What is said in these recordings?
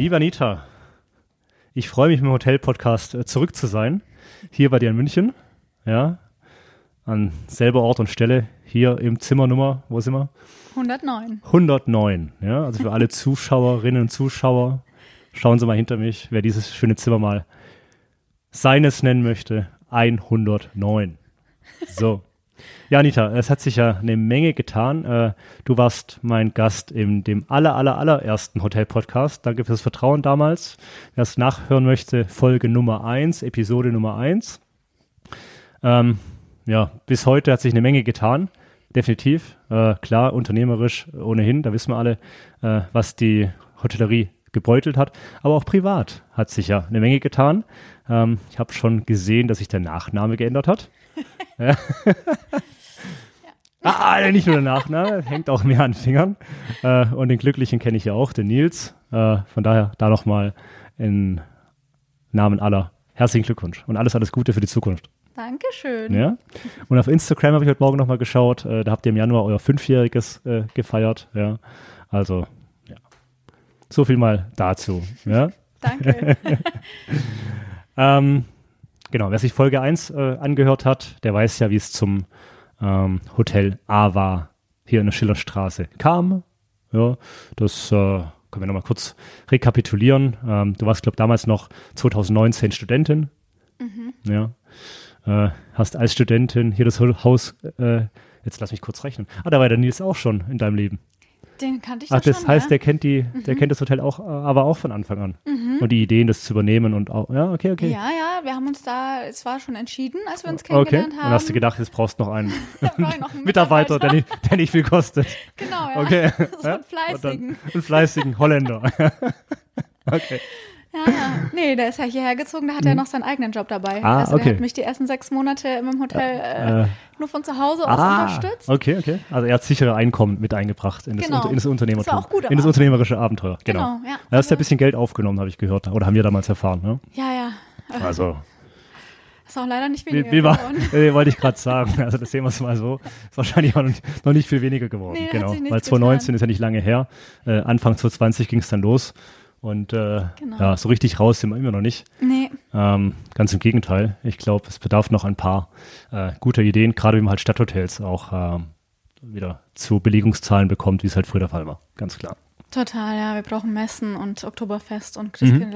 Liebe Anita, ich freue mich, im Hotel-Podcast äh, zurück zu sein. Hier bei dir in München. Ja, an selber Ort und Stelle. Hier im Zimmernummer, wo sind wir? 109. 109. Ja, also für alle Zuschauerinnen und Zuschauer, schauen Sie mal hinter mich, wer dieses schöne Zimmer mal seines nennen möchte. 109. So. Ja, Anita, es hat sich ja eine Menge getan. Äh, du warst mein Gast in dem aller, aller, allerersten Hotel-Podcast. Danke fürs Vertrauen damals. Wer es nachhören möchte, Folge Nummer 1, Episode Nummer 1. Ähm, ja, bis heute hat sich eine Menge getan. Definitiv. Äh, klar, unternehmerisch ohnehin, da wissen wir alle, äh, was die Hotellerie gebeutelt hat. Aber auch privat hat sich ja eine Menge getan. Ähm, ich habe schon gesehen, dass sich der Nachname geändert hat. ja. Ah, nicht nur der Nachname, hängt auch mehr an Fingern. Äh, und den Glücklichen kenne ich ja auch, den Nils. Äh, von daher da nochmal in Namen aller herzlichen Glückwunsch und alles, alles Gute für die Zukunft. Dankeschön. Ja. Und auf Instagram habe ich heute Morgen nochmal geschaut. Äh, da habt ihr im Januar euer Fünfjähriges äh, gefeiert. Ja. Also, ja. So viel mal dazu. Ja. Danke. ähm, genau, wer sich Folge 1 äh, angehört hat, der weiß ja, wie es zum ähm, Hotel Ava hier in der Schillerstraße kam. Ja, das äh, können wir nochmal kurz rekapitulieren. Ähm, du warst, glaube ich, damals noch 2019 Studentin. Mhm. Ja. Äh, hast als Studentin hier das Haus, äh, jetzt lass mich kurz rechnen. Ah, da war der Nils auch schon in deinem Leben. Den kannte ich Ach, das schon, heißt, ja? der kennt die, der kennt das Hotel auch, äh, aber auch von Anfang an. Mhm. Und die Ideen, das zu übernehmen und auch, ja, okay, okay. Ja, ja, wir haben uns da, es war schon entschieden, als wir uns Okay, kennengelernt und haben. hast du gedacht, jetzt brauchst du noch einen noch ein Mitarbeiter, der nicht, der nicht viel kostet. Genau, ja. Okay. So einen fleißigen. Und dann, einen fleißigen Holländer. okay. Ja, ja. Nee, der ist ja hierher gezogen, da hat er noch seinen eigenen Job dabei. Mhm. Ah, also okay. der hat mich die ersten sechs Monate im Hotel äh, Äh, nur von zu Hause aus ah, unterstützt. okay, okay. Also er hat sichere Einkommen mit eingebracht in das, Genau. Unter- in das Unternehmertum. Das auch gut in das unternehmerische Abenteuer. Genau. Genau, ja. Da hast du Also- ein bisschen Geld aufgenommen, habe ich gehört. Oder haben wir damals erfahren. Ne? Ja, ja. Äh, Also, Ist auch leider nicht weniger wie war, geworden. äh, wollte ich gerade sagen. Also, das sehen wir es mal so. Ist wahrscheinlich auch noch nicht, viel weniger geworden. Nee, hat genau. Weil 2019 getan. ist ja nicht lange her. Äh, Anfang 2020 ging es dann los. Und äh, Genau. ja, so richtig raus sind wir immer noch nicht. Nee, Ähm, ganz im Gegenteil. Ich glaube, es bedarf noch ein paar äh, guter Ideen, gerade wie man halt Stadthotels auch ähm, wieder zu Belegungszahlen bekommt, wie es halt früher der Fall war. Ganz klar. total, ja. Wir brauchen Messen und Oktoberfest und Mhm.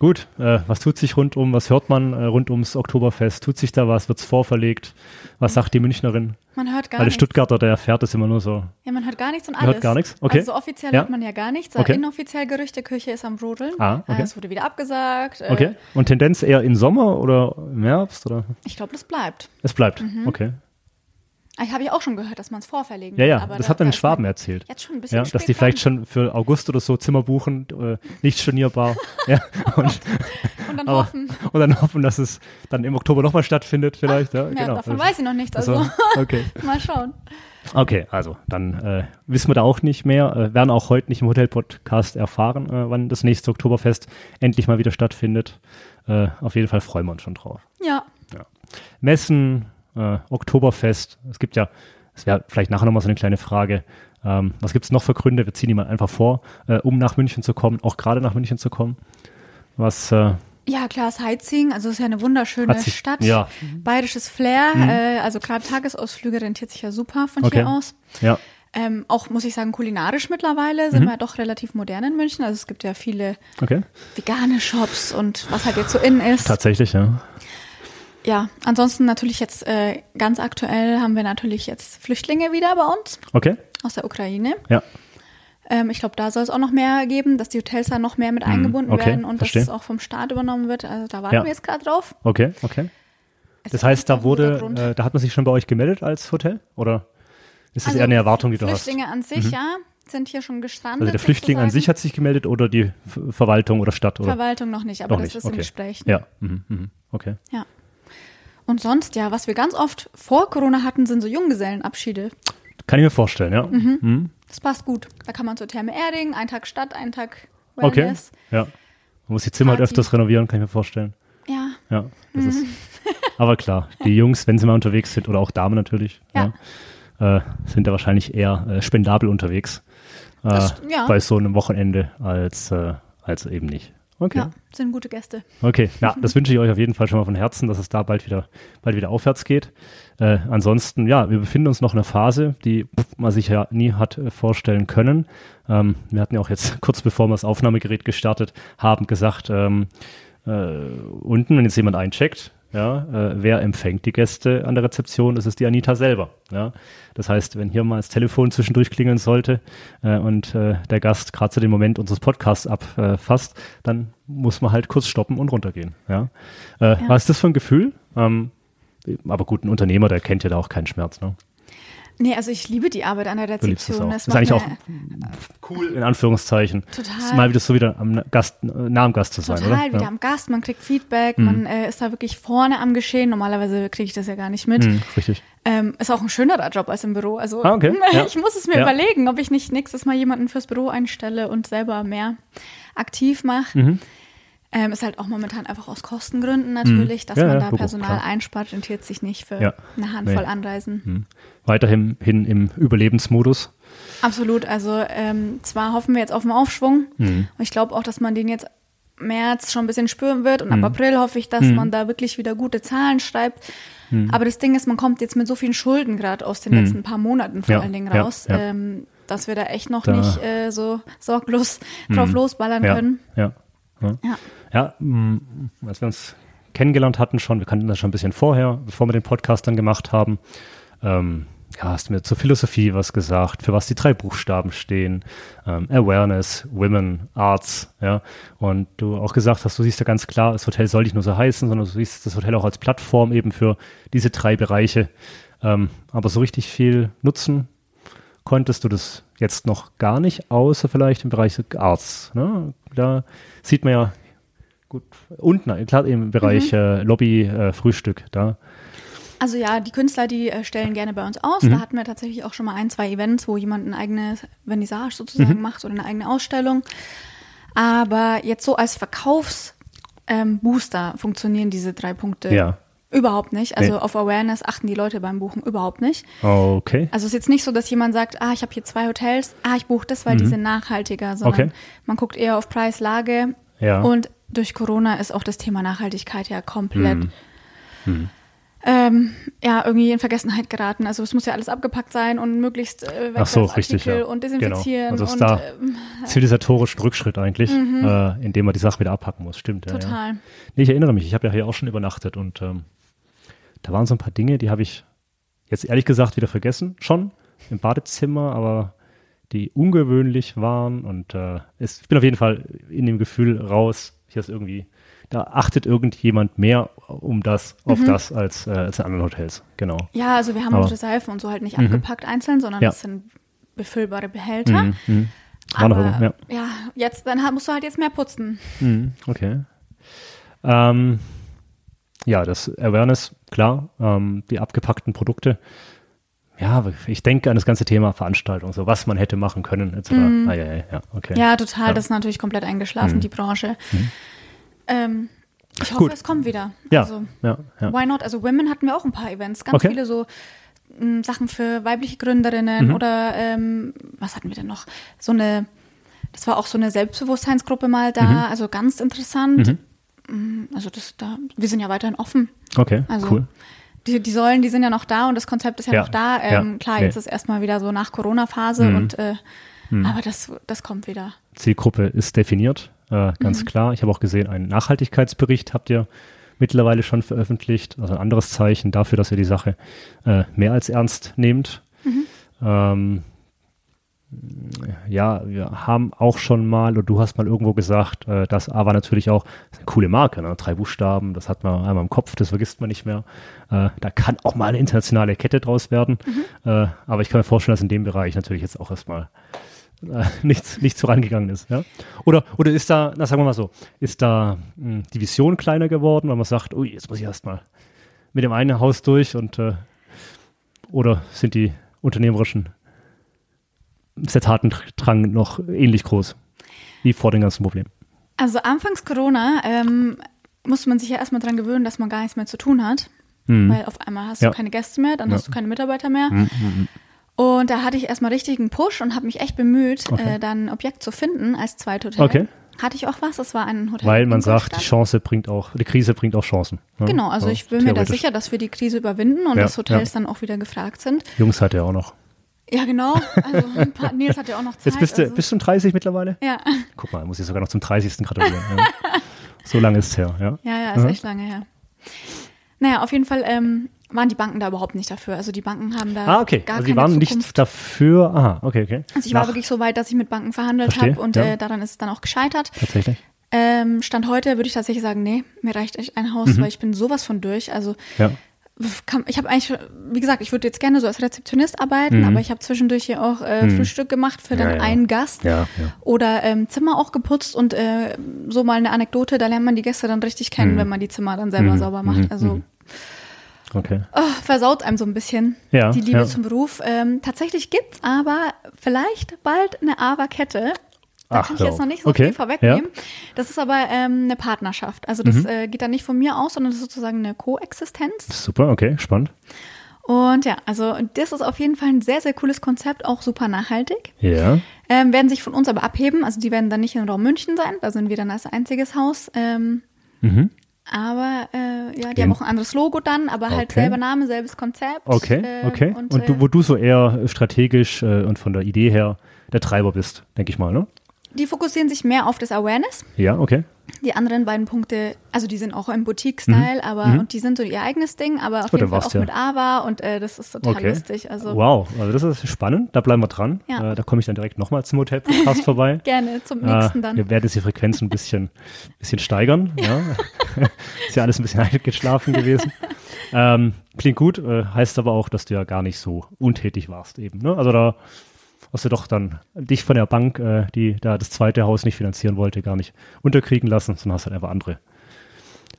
Gut, äh, was tut sich rundum, was hört man äh, rund ums Oktoberfest? Tut sich da was? Wird's vorverlegt? Was sagt die Münchnerin? Man hört gar Weil nichts. Stuttgarter, der erfährt es immer nur so. Ja, man hört gar nichts und Man hört alles. gar nichts? Okay. Also offiziell Ja. hört man ja gar nichts. Okay. Inoffiziell Gerüchteküche ist am Brodeln. Ah, okay. Äh, Es wurde wieder abgesagt. Äh, Okay. Und Tendenz eher im Sommer oder im Herbst? Oder? Ich glaube, das bleibt. Es bleibt. Mhm. Okay. Ich habe ja auch schon gehört, dass man es vorverlegen Ja, will, ja, aber das da- hat mir da Schwaben erzählt. Jetzt schon ein bisschen Ja, dass die vielleicht schon für August oder so Zimmer buchen, äh, nicht stornierbar. ja, und. Und dann aber, hoffen. und dann hoffen, dass es dann im Oktober nochmal stattfindet, vielleicht. ja, Ja, genau. davon weiß ich noch nichts. Also, Also, okay. mal schauen. okay, also dann äh, wissen wir da auch nicht mehr, äh, werden auch heute nicht im Hotel-Podcast erfahren, äh, wann das nächste Oktoberfest endlich mal wieder stattfindet. Äh, auf jeden Fall freuen wir uns schon drauf. Ja, Messen, äh, Oktoberfest, es gibt ja, es wäre vielleicht nachher nochmal so eine kleine Frage, ähm, was gibt es noch für Gründe, wir ziehen die mal einfach vor, äh, um nach München zu kommen, auch gerade nach München zu kommen. Was, äh, ja klar, Sightseeing, also es ist ja eine wunderschöne sich- Stadt. ja. Bayerisches Flair, äh, also gerade Tagesausflüge rentiert sich ja super von Okay. hier aus. ja, Ähm, auch muss ich sagen, kulinarisch mittlerweile Mhm. sind wir doch relativ modern in München. Also es gibt ja viele okay. vegane Shops und was halt jetzt so in ist. Tatsächlich, ja. Ja, ansonsten natürlich jetzt äh, ganz aktuell haben wir natürlich jetzt Flüchtlinge wieder bei uns Okay, aus der Ukraine. ja. Ähm, ich glaube, da soll es auch noch mehr geben, dass die Hotels da noch mehr mit eingebunden Mhm. okay, werden und verstehe. dass es auch vom Staat übernommen wird. Also da warten Ja. wir jetzt gerade drauf. Okay, okay. Es Das heißt, da wurde, äh, da hat man sich schon bei euch gemeldet als Hotel? Oder ist das Also eher eine Erwartung, die du hast? Mhm. Flüchtlinge an sich, ja, sind hier schon gestrandet. Also der Flüchtling an sozusagen. sich hat sich gemeldet oder die Verwaltung oder Stadt? Oder? Verwaltung noch nicht, aber Noch das nicht, ist im okay. Gespräch. Ja, mhm, mhm. okay. Ja. Und sonst, ja, was wir ganz oft vor Corona hatten, sind so Junggesellenabschiede. Kann ich mir vorstellen, ja. Mhm. Das passt gut. Da kann man zur Therme Erding, einen Tag Stadt, einen Tag Okay, Wellness. ja. Man muss die Zimmer halt Party. öfters renovieren, kann ich mir vorstellen. Ja, Ja, das ist. Mhm. Aber klar, die Jungs, wenn sie mal unterwegs sind, oder auch Damen natürlich, Ja. ja. äh, sind da wahrscheinlich eher äh, spendabel unterwegs. äh, Das- ja. bei so einem Wochenende als, äh, als eben nicht. Okay. Ja, sind gute Gäste. Okay, ja, das wünsche ich euch auf jeden Fall schon mal von Herzen, dass es da bald wieder, bald wieder aufwärts geht. Äh, ansonsten, ja, wir befinden uns noch in einer Phase, die man sich ja nie hat äh, vorstellen können. Ähm, wir hatten ja auch jetzt kurz bevor wir das Aufnahmegerät gestartet haben, gesagt, ähm, äh, unten, wenn jetzt jemand eincheckt, ja, äh, wer empfängt die Gäste an der Rezeption? Das ist die Anita selber. Ja. Das heißt, wenn hier mal das Telefon zwischendurch klingeln sollte äh, und äh, der Gast gerade zu dem Moment unseres Podcasts abfasst, dann muss man halt kurz stoppen und runtergehen. Ja. Äh, Was ist das für ein Gefühl? Ähm, aber gut, ein Unternehmer, der kennt ja da auch keinen Schmerz. Ne? Nee, also ich liebe die Arbeit an der Du liebst es Rezeption. auch. Das ist eigentlich auch cool, in Anführungszeichen. Total. Ist mal wieder so wieder am Gast, nah am Gast zu sein, Total, oder? wieder ja. am Gast, man kriegt Feedback, man äh, ist da wirklich vorne am Geschehen. Normalerweise kriege ich das ja gar nicht mit. Hm, richtig. Ähm, ist auch ein schönerer Job als im Büro. Also Ah, okay. Ja. ich muss es mir Ja. überlegen, ob ich nicht nächstes Mal jemanden fürs Büro einstelle und selber mehr aktiv mache. Mhm. Ähm, ist halt auch momentan einfach aus Kostengründen natürlich, dass Mhm. Ja, man ja, da Logo, Personal klar. einspart, rentiert sich nicht für Ja. eine Handvoll Nee. Anreisen. Hm. Weiterhin hin im Überlebensmodus. Absolut. Also ähm, zwar hoffen wir jetzt auf einen Aufschwung Mhm. und ich glaube auch, dass man den jetzt März schon ein bisschen spüren wird und Mhm. ab April hoffe ich, dass man da wirklich wieder gute Zahlen schreibt. Mhm. Aber das Ding ist, man kommt jetzt mit so vielen Schulden gerade aus den letzten paar Monaten vor Ja, allen Dingen ja, raus, ja. Ähm, dass wir da echt noch Da- Mhm. nicht äh, so sorglos drauf losballern Ja, können. ja. Ja, Ja. ja mh, als wir uns kennengelernt hatten schon, wir kannten das schon ein bisschen vorher, bevor wir den Podcast dann gemacht haben, ähm, ja, hast du mir zur Philosophie was gesagt, für was die drei Buchstaben stehen, ähm, Awareness, Women, Arts, ja, und du auch gesagt hast, du siehst ja ganz klar, das Hotel soll nicht nur so heißen, sondern du siehst das Hotel auch als Plattform eben für diese drei Bereiche, ähm, aber so richtig viel nutzen konntest du das jetzt noch gar nicht, außer vielleicht im Bereich Arts. Ne? Da sieht man ja gut unten, klar im Bereich äh, Lobby, äh, Frühstück, da. Also ja, die Künstler, die äh, stellen gerne bei uns aus. Mhm. Da hatten wir tatsächlich auch schon mal ein, zwei Events, wo jemand eine eigene Vernissage sozusagen Mhm. macht oder eine eigene Ausstellung. Aber jetzt so als Verkaufsbooster ähm, funktionieren diese drei Punkte Ja. Überhaupt nicht. Also Nee. auf Awareness achten die Leute beim Buchen überhaupt nicht. Okay. Also es ist jetzt nicht so, dass jemand sagt, ah, ich habe hier zwei Hotels, ah, ich buche das, weil die sind nachhaltiger, sondern Mhm. Okay. man guckt eher auf Preis, Lage. Ja. Und durch Corona ist auch das Thema Nachhaltigkeit ja komplett Mhm. ähm, ja, irgendwie in Vergessenheit geraten. Also es muss ja alles abgepackt sein und möglichst äh, Ach so, richtig, ja. und desinfizieren Genau. Also ist und da ähm, Zivilisatorischen Rückschritt eigentlich, äh, indem man die Sache wieder abpacken muss. Stimmt, ja. Ja. total. Nee, ich erinnere mich, ich habe ja hier auch schon übernachtet und ähm, da waren so ein paar Dinge, die habe ich jetzt ehrlich gesagt wieder vergessen, schon im Badezimmer, aber die ungewöhnlich waren und äh, es, ich bin auf jeden Fall in dem Gefühl raus, hier ist irgendwie, da achtet irgendjemand mehr um das, auf Mhm. das als, äh, als in anderen Hotels. Genau. Ja, also wir haben Aber- unsere Seifen und so halt nicht abgepackt einzeln, sondern Ja. das sind befüllbare Behälter. Mhm, mhm. Aber irgendwo, ja. ja, jetzt, dann musst du halt jetzt mehr putzen. Mhm, okay. Ähm, ja, das Awareness, klar, ähm, die abgepackten Produkte. Ja, ich denke an das ganze Thema Veranstaltung, so was man hätte machen können, etc. Ah, ja, ja, ja, okay. Mhm. Ja, total. Ja. Mhm. Das ist natürlich komplett eingeschlafen, die Branche. Ähm, ich hoffe, Gut. es kommt wieder. ja, Also, ja, ja. Why not? Also Women hatten wir auch ein paar Events, ganz Okay. viele so m, Sachen für weibliche Gründerinnen oder ähm, was hatten wir denn noch? So eine, das war auch so eine Selbstbewusstseinsgruppe mal da, also ganz interessant. Mm, Also das da, wir sind ja weiterhin offen. Okay, Also cool. die, die Säulen, die sind ja noch da und das Konzept ist ja, Ja, noch da. Ähm, ja, klar, nee. jetzt ist erstmal wieder so nach Corona-Phase Mhm. und äh, aber das, das kommt wieder. Zielgruppe ist definiert, äh, ganz klar. Ich habe auch gesehen, einen Nachhaltigkeitsbericht habt ihr mittlerweile schon veröffentlicht, also ein anderes Zeichen dafür, dass ihr die Sache äh, mehr als ernst nehmt. Ähm, ja, wir haben auch schon mal, oder du hast mal irgendwo gesagt, äh, das A war natürlich auch eine coole Marke, ne? drei Buchstaben, das hat man einmal im Kopf, das vergisst man nicht mehr. Äh, da kann auch mal eine internationale Kette draus werden. Äh, aber ich kann mir vorstellen, dass in dem Bereich natürlich jetzt auch erstmal äh, nichts, nichts vorangegangen ist. Ja? Oder, oder ist da, na sagen wir mal so, ist da mh, die Vision kleiner geworden, weil man sagt, ui, jetzt muss ich erstmal mit dem einen Haus durch und äh, oder sind die unternehmerischen ist der Tatendrang noch ähnlich groß wie vor dem ganzen Problem? Also anfangs Corona ähm, musste man sich ja erstmal dran gewöhnen, dass man gar nichts mehr zu tun hat. Mhm. Weil auf einmal hast Ja. du keine Gäste mehr, dann Ja. hast du keine Mitarbeiter mehr. Mhm, mhm, Und da hatte ich erstmal richtig einen Push und habe mich echt bemüht, Okay. äh, dann ein Objekt zu finden als Zweithotel. Okay. Hatte ich auch was, das war ein Hotel. Weil man sagt, die. Chance bringt auch, die Krise bringt auch Chancen. ne? Genau, also Ja, ich bin mir da sicher, dass wir die Krise überwinden und Ja, dass Hotels dann auch wieder gefragt sind. Jungs hat er auch noch. Ja, genau. Also ein paar, Nils hat ja auch noch Zeit. Jetzt bist du, also, bist du um 30 mittlerweile? ja. Guck mal, muss ich sogar noch zum 30. gratulieren. ja. So lange ist es her, ja. ja, ja, ist Mhm. echt lange her. Naja, auf jeden Fall ähm, waren die Banken da überhaupt nicht dafür. Also die Banken haben da Ah, okay. gar Also die keine waren Zukunft. nicht dafür. Aha, okay, okay. Also ich war Nach- wirklich so weit, dass ich mit Banken verhandelt habe und ja. äh, daran ist es dann auch gescheitert. Tatsächlich. Ähm, Stand heute würde ich tatsächlich sagen, nee, mir reicht echt ein Haus, Mhm. weil ich bin sowas von durch. Also Ja. Ich habe eigentlich, wie gesagt, ich würde jetzt gerne so als Rezeptionist arbeiten, aber ich habe zwischendurch hier auch äh, Frühstück gemacht für dann Mhm. Ja, ja. einen Gast. Ja. Oder ähm, Zimmer auch geputzt und äh, so mal eine Anekdote, da lernt man die Gäste dann richtig kennen, Mhm. wenn man die Zimmer dann selber sauber macht. Also Okay. oh, versaut einem so ein bisschen Ja, die Liebe zum Beruf. Ähm, tatsächlich gibt's aber vielleicht bald eine AWA-Kette. Da Ach, kann ich jetzt noch nicht so Okay, viel vorwegnehmen. Das ist aber ähm, eine Partnerschaft. Also Mhm. das äh, geht dann nicht von mir aus, sondern das ist sozusagen eine Koexistenz. Super, okay, spannend. Und ja, also das ist auf jeden Fall ein sehr, sehr cooles Konzept, auch super nachhaltig. Ja. Ähm, werden sich von uns aber abheben. Also die werden dann nicht im Raum München sein. Da sind wir dann als einziges Haus. Ähm, Mhm. aber äh, ja, die Den- haben auch ein anderes Logo dann, aber halt Okay. selber Name, selbes Konzept. Okay, Ähm, okay. Und, Und, äh, du, wo du so eher strategisch äh, und von der Idee her der Treiber bist, denke ich mal, ne? Die fokussieren sich mehr auf das Awareness. Ja, okay. Die anderen beiden Punkte, also die sind auch im Boutique-Style, aber und die sind so ihr eigenes Ding, aber auf Mhm. Oh, jeden Fall auch ja. mit AVA und äh, das ist total Okay. lustig. Also Wow, also das ist spannend. Da bleiben wir dran. Ja. Äh, da komme ich dann direkt nochmal zum Hotel-Podcast vorbei. gerne zum Äh, nächsten dann. wir werden jetzt die Frequenz ein bisschen, bisschen steigern. Ja. ist ja alles ein bisschen eingeschlafen gewesen. Ähm, klingt gut, äh, heißt aber auch, dass du ja gar nicht so untätig warst eben. Ne? Also da hast du doch dann dich von der Bank, äh, die da das zweite Haus nicht finanzieren wollte, gar nicht unterkriegen lassen, sondern hast halt einfach andere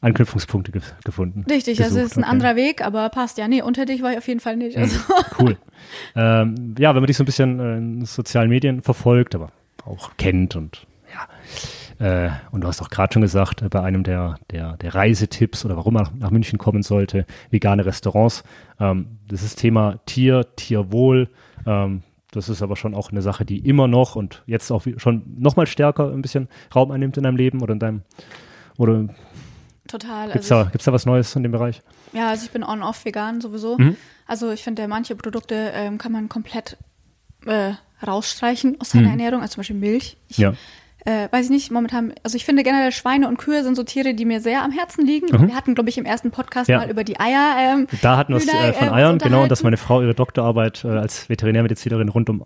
Anknüpfungspunkte ge gefunden. Richtig, also es gesucht. ist ein Okay. anderer Weg, aber passt ja. Nee, unter dich war ich auf jeden Fall nicht. Also, Cool. ähm, ja, wenn man dich so ein bisschen äh, in sozialen Medien verfolgt, aber auch kennt und ja. Äh, und du hast auch gerade schon gesagt, äh, bei einem der, der, der Reisetipps oder warum man nach München kommen sollte, vegane Restaurants. Ähm, das ist Thema Tier, Tierwohl. Ähm, das ist aber schon auch eine Sache, die immer noch und jetzt auch schon noch mal stärker ein bisschen Raum einnimmt in deinem Leben oder in deinem, oder total. gibt's Also da, gibt's da was Neues in dem Bereich? ich, ja, also ich bin on-off vegan sowieso. Mhm. Also ich finde, manche Produkte ähm, kann man komplett äh, rausstreichen aus seiner Ernährung, also zum Beispiel Milch. Ich, Mhm. Ja. Äh, weiß ich nicht, momentan, also ich finde generell Schweine und Kühe sind so Tiere, die mir sehr am Herzen liegen. Wir hatten, glaube ich, im ersten Podcast Mhm. Ja. mal über die Eier. Ähm, Da hatten wir es äh, von äh, Eiern, genau, und dass meine Frau ihre Doktorarbeit äh, als Veterinärmedizinerin rund um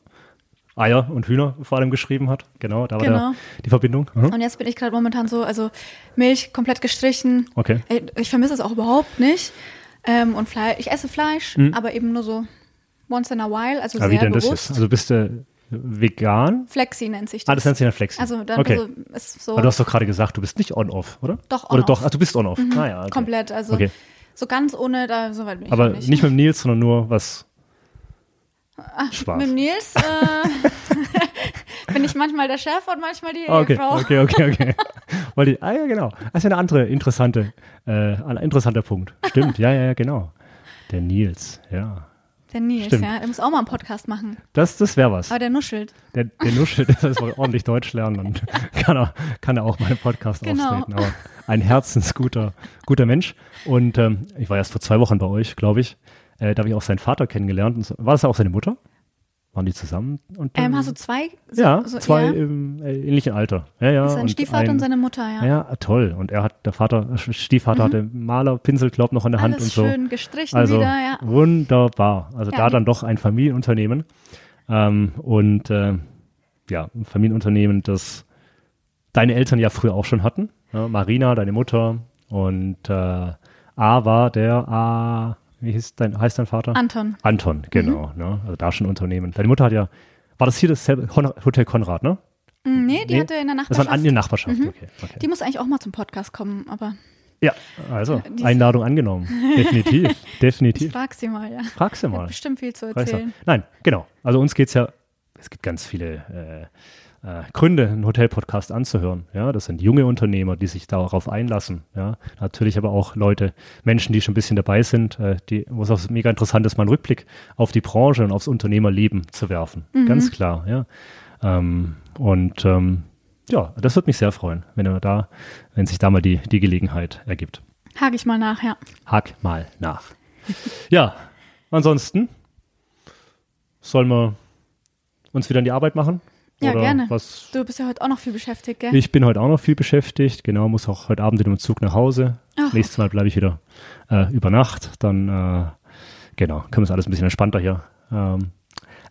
Eier und Hühner vor allem geschrieben hat. Genau, da war Genau. der, die Verbindung. Mhm. Und jetzt bin ich gerade momentan so, also Milch komplett gestrichen. Okay. Ey, Ich vermisse es auch überhaupt nicht. Ähm, und Fleisch, ich esse Fleisch, aber eben nur so once in a while, also Mhm. wie sehr denn das bewusst. jetzt? Also bist du vegan? Flexi nennt sich das. Ah, das nennt sich eine Flexi. Also dann okay. also ist so Aber du hast doch gerade gesagt, du bist nicht on-off, oder? Doch, Oder on-off. doch, ach, du bist on-off. Ah, ja, okay. komplett, also Okay. so ganz ohne, da so weit bin ich Aber nicht. nicht mit dem Nils, sondern nur was Spaß. Mit dem Nils äh, bin ich manchmal der Chef und manchmal die Ah, okay, Ehefrau. okay, okay, okay. Weil die, ah ja, genau. Das ist ja eine andere interessante, äh, ein interessanter Punkt. Stimmt, ja, ja, ja, genau. Der Nils, ja. Der Nils, Stimmt. ja, der muss auch mal einen Podcast machen. Das, das wäre was. Aber der nuschelt. Der, der nuschelt, der soll ordentlich Deutsch lernen und kann er, kann er auch mal im Podcast Genau. auftreten. Aber ein herzensguter guter Mensch. Und ähm, ich war erst vor zwei Wochen bei euch, glaube ich. Äh, da habe ich auch seinen Vater kennengelernt. Und War das auch seine Mutter? Waren die zusammen? Und dann- Ähm, hast du zwei? So, ja, so, zwei ja? im äh, ähnlichen Alter. Ja, ja. Sein Stiefvater ein, und seine Mutter, ja. Ja, toll. Und er hat, der Vater, äh, Stiefvater hatte Malerpinsel, glaub noch in der Hand Alles und so. schön gestrichen Also wieder, ja. wunderbar. Also Ja, da dann doch ein Familienunternehmen. Ähm, und äh, ja, ein Familienunternehmen, das deine Eltern ja früher auch schon hatten. Marina, deine Mutter und äh, A war der A, wie hieß dein, heißt dein Vater? Anton. Anton, genau. Ne? Also da schon Unternehmen. Deine Mutter hat ja, war das hier dasselbe Hon- Hotel Konrad, ne? Mm, Nee, die Nee, hatte in der Das war Nachbarschaft. eine andere Nachbarschaft, okay. okay. Die muss eigentlich auch mal zum Podcast kommen, aber Ja, also die ist- Einladung angenommen. Definitiv, ich definitiv. frag sie mal, ja. Frag sie Hat mal. bestimmt viel zu er. erzählen. Nein, genau. Also uns geht's ja, es gibt ganz viele äh, Gründe, einen Hotel-Podcast anzuhören. Ja, das sind junge Unternehmer, die sich darauf einlassen. Ja, natürlich aber auch Leute, Menschen, die schon ein bisschen dabei sind, äh, die, wo es auch mega interessant ist, mal einen Rückblick auf die Branche und aufs Unternehmerleben zu werfen. Mhm. Ganz klar, ja. Ähm, und ähm, ja, das würde mich sehr freuen, wenn er da, wenn sich da mal die, die Gelegenheit ergibt. Hake ich mal nach, ja. Hak mal nach. ja, ansonsten sollen wir uns wieder an die Arbeit machen? Ja, gerne. Was? Du bist ja heute auch noch viel beschäftigt, gell? Ich bin heute auch noch viel beschäftigt, genau, muss auch heute Abend in dem Zug nach Hause. Ach. Nächstes Mal bleibe ich wieder äh, über Nacht, dann äh, genau, können wir es alles ein bisschen entspannter hier ähm,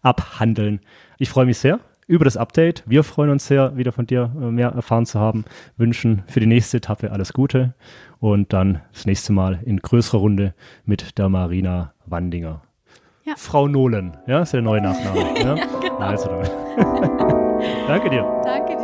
abhandeln. Ich freue mich sehr über das Update. Wir freuen uns sehr, wieder von dir äh, mehr erfahren zu haben. Wünschen für die nächste Etappe alles Gute und dann das nächste Mal in größerer Runde mit der Marina Wandinger. Ja. Frau Nolen, ja, ist der neue Nachname. ja, genau. Also, Danke dir. Danke dir.